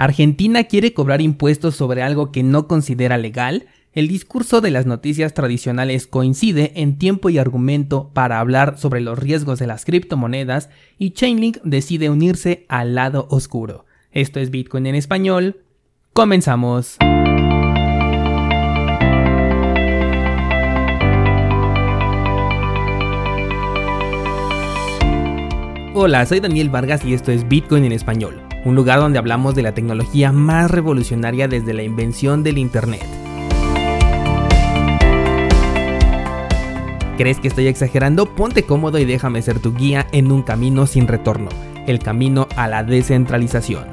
Argentina quiere cobrar impuestos sobre algo que no considera legal. El discurso de las noticias tradicionales coincide en tiempo y argumento para hablar sobre los riesgos de las criptomonedas y Chainlink decide unirse al lado oscuro. Esto es Bitcoin en español. Comenzamos. Hola, soy Daniel Vargas y esto es Bitcoin en español un lugar donde hablamos de la tecnología más revolucionaria desde la invención del Internet. ¿Crees que estoy exagerando? Ponte cómodo y déjame ser tu guía en un camino sin retorno, el camino a la descentralización.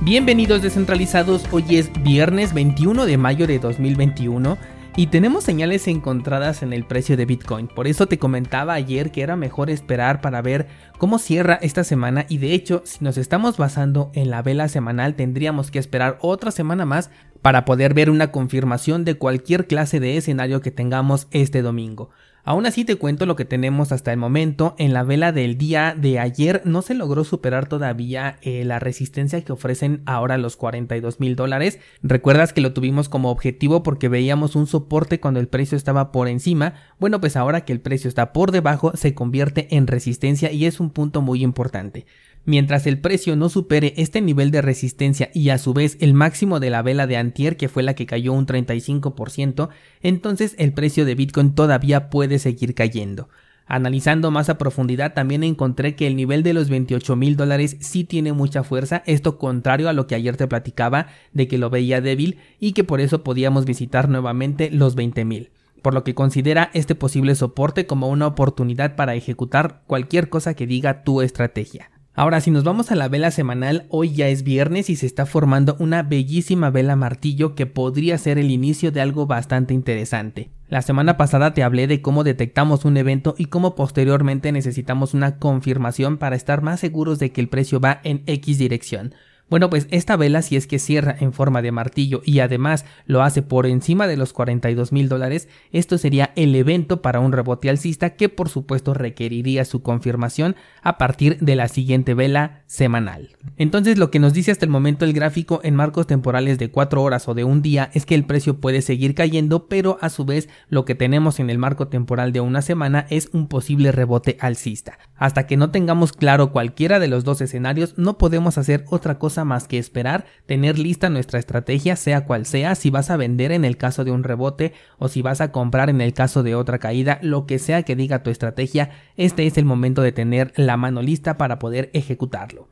Bienvenidos descentralizados, hoy es viernes 21 de mayo de 2021 y tenemos señales encontradas en el precio de Bitcoin. Por eso te comentaba ayer que era mejor esperar para ver cómo cierra esta semana y de hecho si nos estamos basando en la vela semanal tendríamos que esperar otra semana más para poder ver una confirmación de cualquier clase de escenario que tengamos este domingo. Aún así te cuento lo que tenemos hasta el momento. En la vela del día de ayer no se logró superar todavía eh, la resistencia que ofrecen ahora los 42 mil dólares. Recuerdas que lo tuvimos como objetivo porque veíamos un soporte cuando el precio estaba por encima. Bueno, pues ahora que el precio está por debajo se convierte en resistencia y es un punto muy importante. Mientras el precio no supere este nivel de resistencia y a su vez el máximo de la vela de Antier, que fue la que cayó un 35%, entonces el precio de Bitcoin todavía puede seguir cayendo. Analizando más a profundidad también encontré que el nivel de los 28 mil dólares sí tiene mucha fuerza, esto contrario a lo que ayer te platicaba de que lo veía débil y que por eso podíamos visitar nuevamente los 20 mil por lo que considera este posible soporte como una oportunidad para ejecutar cualquier cosa que diga tu estrategia. Ahora, si nos vamos a la vela semanal, hoy ya es viernes y se está formando una bellísima vela martillo que podría ser el inicio de algo bastante interesante. La semana pasada te hablé de cómo detectamos un evento y cómo posteriormente necesitamos una confirmación para estar más seguros de que el precio va en X dirección. Bueno, pues esta vela si es que cierra en forma de martillo y además lo hace por encima de los 42 mil dólares, esto sería el evento para un rebote alcista que por supuesto requeriría su confirmación a partir de la siguiente vela semanal. Entonces lo que nos dice hasta el momento el gráfico en marcos temporales de 4 horas o de un día es que el precio puede seguir cayendo, pero a su vez lo que tenemos en el marco temporal de una semana es un posible rebote alcista. Hasta que no tengamos claro cualquiera de los dos escenarios no podemos hacer otra cosa más que esperar, tener lista nuestra estrategia, sea cual sea, si vas a vender en el caso de un rebote o si vas a comprar en el caso de otra caída, lo que sea que diga tu estrategia, este es el momento de tener la mano lista para poder ejecutarlo.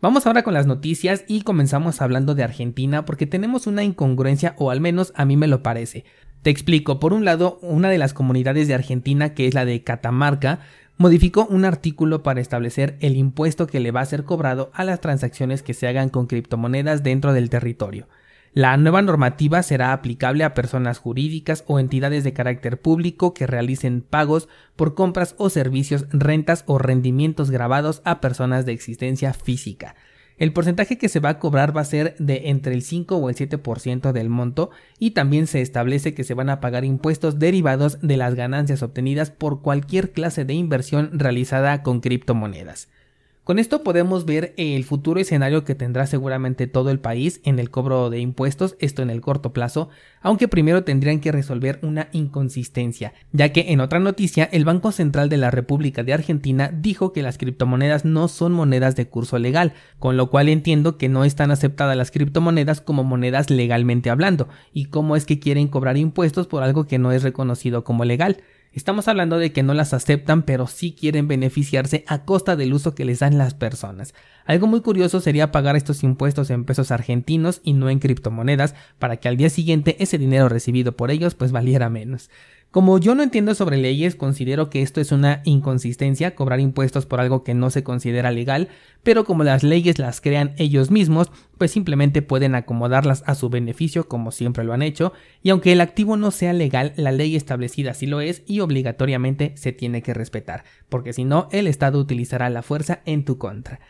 Vamos ahora con las noticias y comenzamos hablando de Argentina porque tenemos una incongruencia o al menos a mí me lo parece. Te explico, por un lado, una de las comunidades de Argentina, que es la de Catamarca, modificó un artículo para establecer el impuesto que le va a ser cobrado a las transacciones que se hagan con criptomonedas dentro del territorio. La nueva normativa será aplicable a personas jurídicas o entidades de carácter público que realicen pagos por compras o servicios, rentas o rendimientos grabados a personas de existencia física. El porcentaje que se va a cobrar va a ser de entre el 5 o el 7% del monto y también se establece que se van a pagar impuestos derivados de las ganancias obtenidas por cualquier clase de inversión realizada con criptomonedas. Con esto podemos ver el futuro escenario que tendrá seguramente todo el país en el cobro de impuestos, esto en el corto plazo, aunque primero tendrían que resolver una inconsistencia, ya que en otra noticia el Banco Central de la República de Argentina dijo que las criptomonedas no son monedas de curso legal, con lo cual entiendo que no están aceptadas las criptomonedas como monedas legalmente hablando, y cómo es que quieren cobrar impuestos por algo que no es reconocido como legal. Estamos hablando de que no las aceptan, pero sí quieren beneficiarse a costa del uso que les dan las personas. Algo muy curioso sería pagar estos impuestos en pesos argentinos y no en criptomonedas para que al día siguiente ese dinero recibido por ellos pues valiera menos. Como yo no entiendo sobre leyes, considero que esto es una inconsistencia, cobrar impuestos por algo que no se considera legal, pero como las leyes las crean ellos mismos, pues simplemente pueden acomodarlas a su beneficio como siempre lo han hecho, y aunque el activo no sea legal, la ley establecida sí lo es y obligatoriamente se tiene que respetar, porque si no, el Estado utilizará la fuerza en tu contra.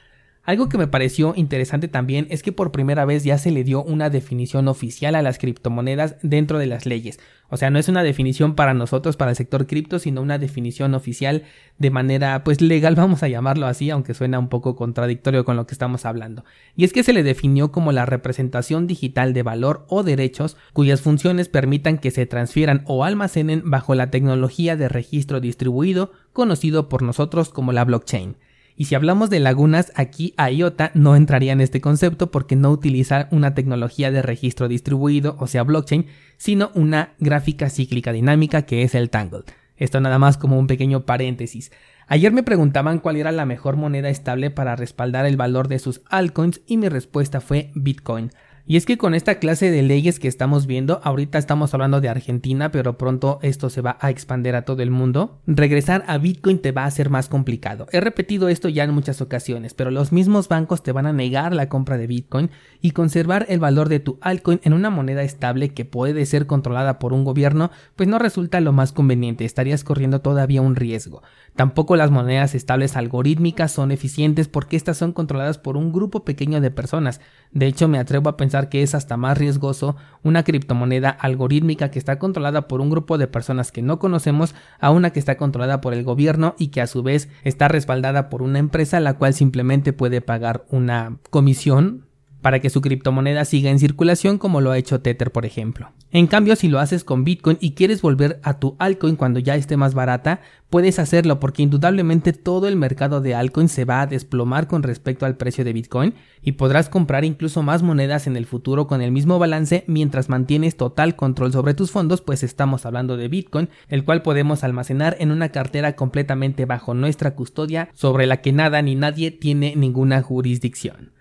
Algo que me pareció interesante también es que por primera vez ya se le dio una definición oficial a las criptomonedas dentro de las leyes. O sea, no es una definición para nosotros, para el sector cripto, sino una definición oficial de manera pues legal, vamos a llamarlo así, aunque suena un poco contradictorio con lo que estamos hablando. Y es que se le definió como la representación digital de valor o derechos cuyas funciones permitan que se transfieran o almacenen bajo la tecnología de registro distribuido conocido por nosotros como la blockchain. Y si hablamos de lagunas, aquí IOTA no entraría en este concepto porque no utiliza una tecnología de registro distribuido, o sea blockchain, sino una gráfica cíclica dinámica que es el Tangle. Esto nada más como un pequeño paréntesis. Ayer me preguntaban cuál era la mejor moneda estable para respaldar el valor de sus altcoins y mi respuesta fue Bitcoin. Y es que con esta clase de leyes que estamos viendo, ahorita estamos hablando de Argentina, pero pronto esto se va a expandir a todo el mundo, regresar a Bitcoin te va a ser más complicado. He repetido esto ya en muchas ocasiones, pero los mismos bancos te van a negar la compra de Bitcoin y conservar el valor de tu altcoin en una moneda estable que puede ser controlada por un gobierno, pues no resulta lo más conveniente, estarías corriendo todavía un riesgo. Tampoco las monedas estables algorítmicas son eficientes porque estas son controladas por un grupo pequeño de personas. De hecho, me atrevo a pensar que es hasta más riesgoso una criptomoneda algorítmica que está controlada por un grupo de personas que no conocemos a una que está controlada por el gobierno y que a su vez está respaldada por una empresa la cual simplemente puede pagar una comisión para que su criptomoneda siga en circulación como lo ha hecho Tether por ejemplo. En cambio, si lo haces con Bitcoin y quieres volver a tu altcoin cuando ya esté más barata, puedes hacerlo porque indudablemente todo el mercado de altcoin se va a desplomar con respecto al precio de Bitcoin y podrás comprar incluso más monedas en el futuro con el mismo balance mientras mantienes total control sobre tus fondos, pues estamos hablando de Bitcoin, el cual podemos almacenar en una cartera completamente bajo nuestra custodia sobre la que nada ni nadie tiene ninguna jurisdicción.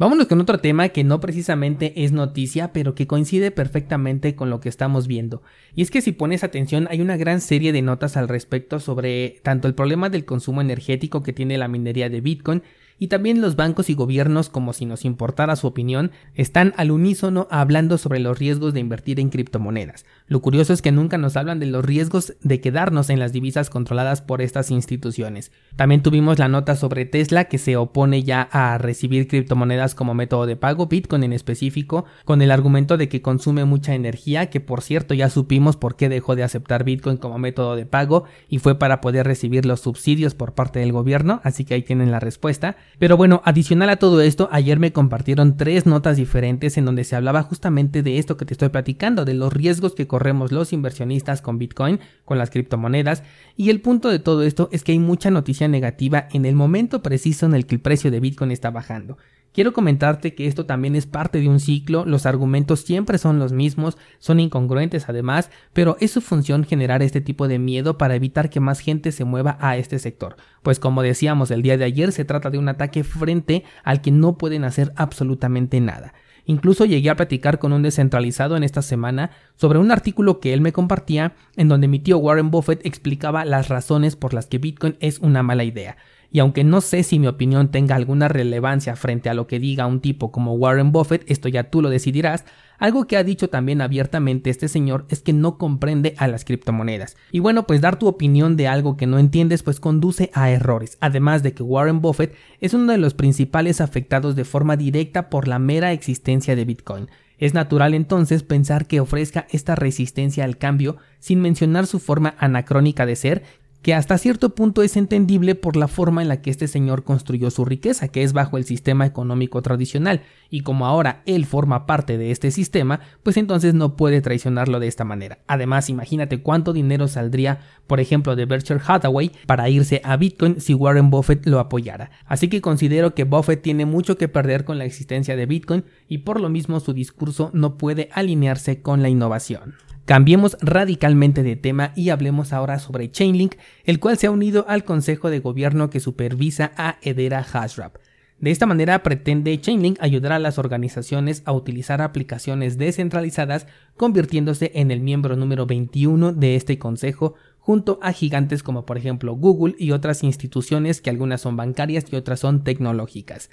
Vámonos con otro tema que no precisamente es noticia, pero que coincide perfectamente con lo que estamos viendo. Y es que si pones atención hay una gran serie de notas al respecto sobre tanto el problema del consumo energético que tiene la minería de Bitcoin y también los bancos y gobiernos, como si nos importara su opinión, están al unísono hablando sobre los riesgos de invertir en criptomonedas. Lo curioso es que nunca nos hablan de los riesgos de quedarnos en las divisas controladas por estas instituciones. También tuvimos la nota sobre Tesla que se opone ya a recibir criptomonedas como método de pago, Bitcoin en específico, con el argumento de que consume mucha energía, que por cierto ya supimos por qué dejó de aceptar Bitcoin como método de pago y fue para poder recibir los subsidios por parte del gobierno, así que ahí tienen la respuesta. Pero bueno, adicional a todo esto, ayer me compartieron tres notas diferentes en donde se hablaba justamente de esto que te estoy platicando, de los riesgos que corremos los inversionistas con Bitcoin, con las criptomonedas, y el punto de todo esto es que hay mucha noticia negativa en el momento preciso en el que el precio de Bitcoin está bajando. Quiero comentarte que esto también es parte de un ciclo, los argumentos siempre son los mismos, son incongruentes además, pero es su función generar este tipo de miedo para evitar que más gente se mueva a este sector. Pues como decíamos el día de ayer, se trata de un ataque frente al que no pueden hacer absolutamente nada. Incluso llegué a platicar con un descentralizado en esta semana sobre un artículo que él me compartía en donde mi tío Warren Buffett explicaba las razones por las que Bitcoin es una mala idea y aunque no sé si mi opinión tenga alguna relevancia frente a lo que diga un tipo como Warren Buffett, esto ya tú lo decidirás, algo que ha dicho también abiertamente este señor es que no comprende a las criptomonedas. Y bueno, pues dar tu opinión de algo que no entiendes pues conduce a errores, además de que Warren Buffett es uno de los principales afectados de forma directa por la mera existencia de Bitcoin. Es natural entonces pensar que ofrezca esta resistencia al cambio sin mencionar su forma anacrónica de ser que hasta cierto punto es entendible por la forma en la que este señor construyó su riqueza, que es bajo el sistema económico tradicional, y como ahora él forma parte de este sistema, pues entonces no puede traicionarlo de esta manera. Además, imagínate cuánto dinero saldría, por ejemplo, de Berkshire Hathaway para irse a Bitcoin si Warren Buffett lo apoyara. Así que considero que Buffett tiene mucho que perder con la existencia de Bitcoin y por lo mismo su discurso no puede alinearse con la innovación. Cambiemos radicalmente de tema y hablemos ahora sobre Chainlink, el cual se ha unido al consejo de gobierno que supervisa a Hedera Hashrap. De esta manera pretende Chainlink ayudar a las organizaciones a utilizar aplicaciones descentralizadas, convirtiéndose en el miembro número 21 de este consejo, junto a gigantes como por ejemplo Google y otras instituciones que algunas son bancarias y otras son tecnológicas.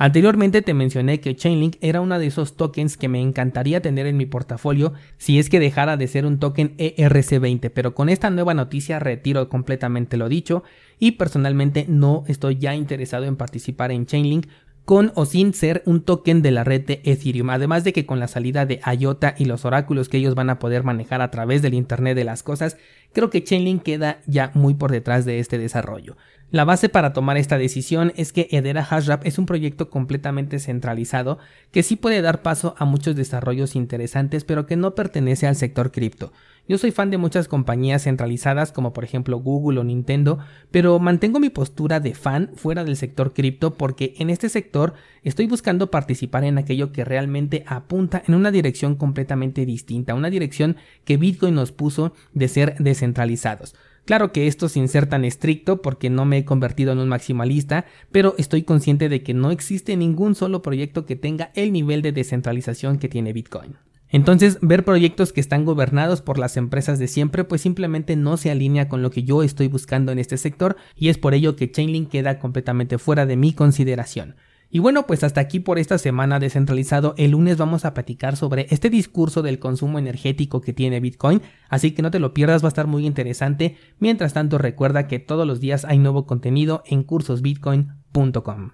Anteriormente te mencioné que Chainlink era uno de esos tokens que me encantaría tener en mi portafolio si es que dejara de ser un token ERC20, pero con esta nueva noticia retiro completamente lo dicho y personalmente no estoy ya interesado en participar en Chainlink con o sin ser un token de la red de Ethereum. Además de que con la salida de IOTA y los oráculos que ellos van a poder manejar a través del Internet de las cosas, creo que Chainlink queda ya muy por detrás de este desarrollo. La base para tomar esta decisión es que Hedera Hashrap es un proyecto completamente centralizado que sí puede dar paso a muchos desarrollos interesantes pero que no pertenece al sector cripto. Yo soy fan de muchas compañías centralizadas como por ejemplo Google o Nintendo, pero mantengo mi postura de fan fuera del sector cripto porque en este sector estoy buscando participar en aquello que realmente apunta en una dirección completamente distinta, una dirección que Bitcoin nos puso de ser Claro que esto sin ser tan estricto porque no me he convertido en un maximalista, pero estoy consciente de que no existe ningún solo proyecto que tenga el nivel de descentralización que tiene Bitcoin. Entonces, ver proyectos que están gobernados por las empresas de siempre, pues simplemente no se alinea con lo que yo estoy buscando en este sector y es por ello que Chainlink queda completamente fuera de mi consideración. Y bueno, pues hasta aquí por esta semana descentralizado. El lunes vamos a platicar sobre este discurso del consumo energético que tiene Bitcoin, así que no te lo pierdas, va a estar muy interesante. Mientras tanto, recuerda que todos los días hay nuevo contenido en cursosbitcoin.com.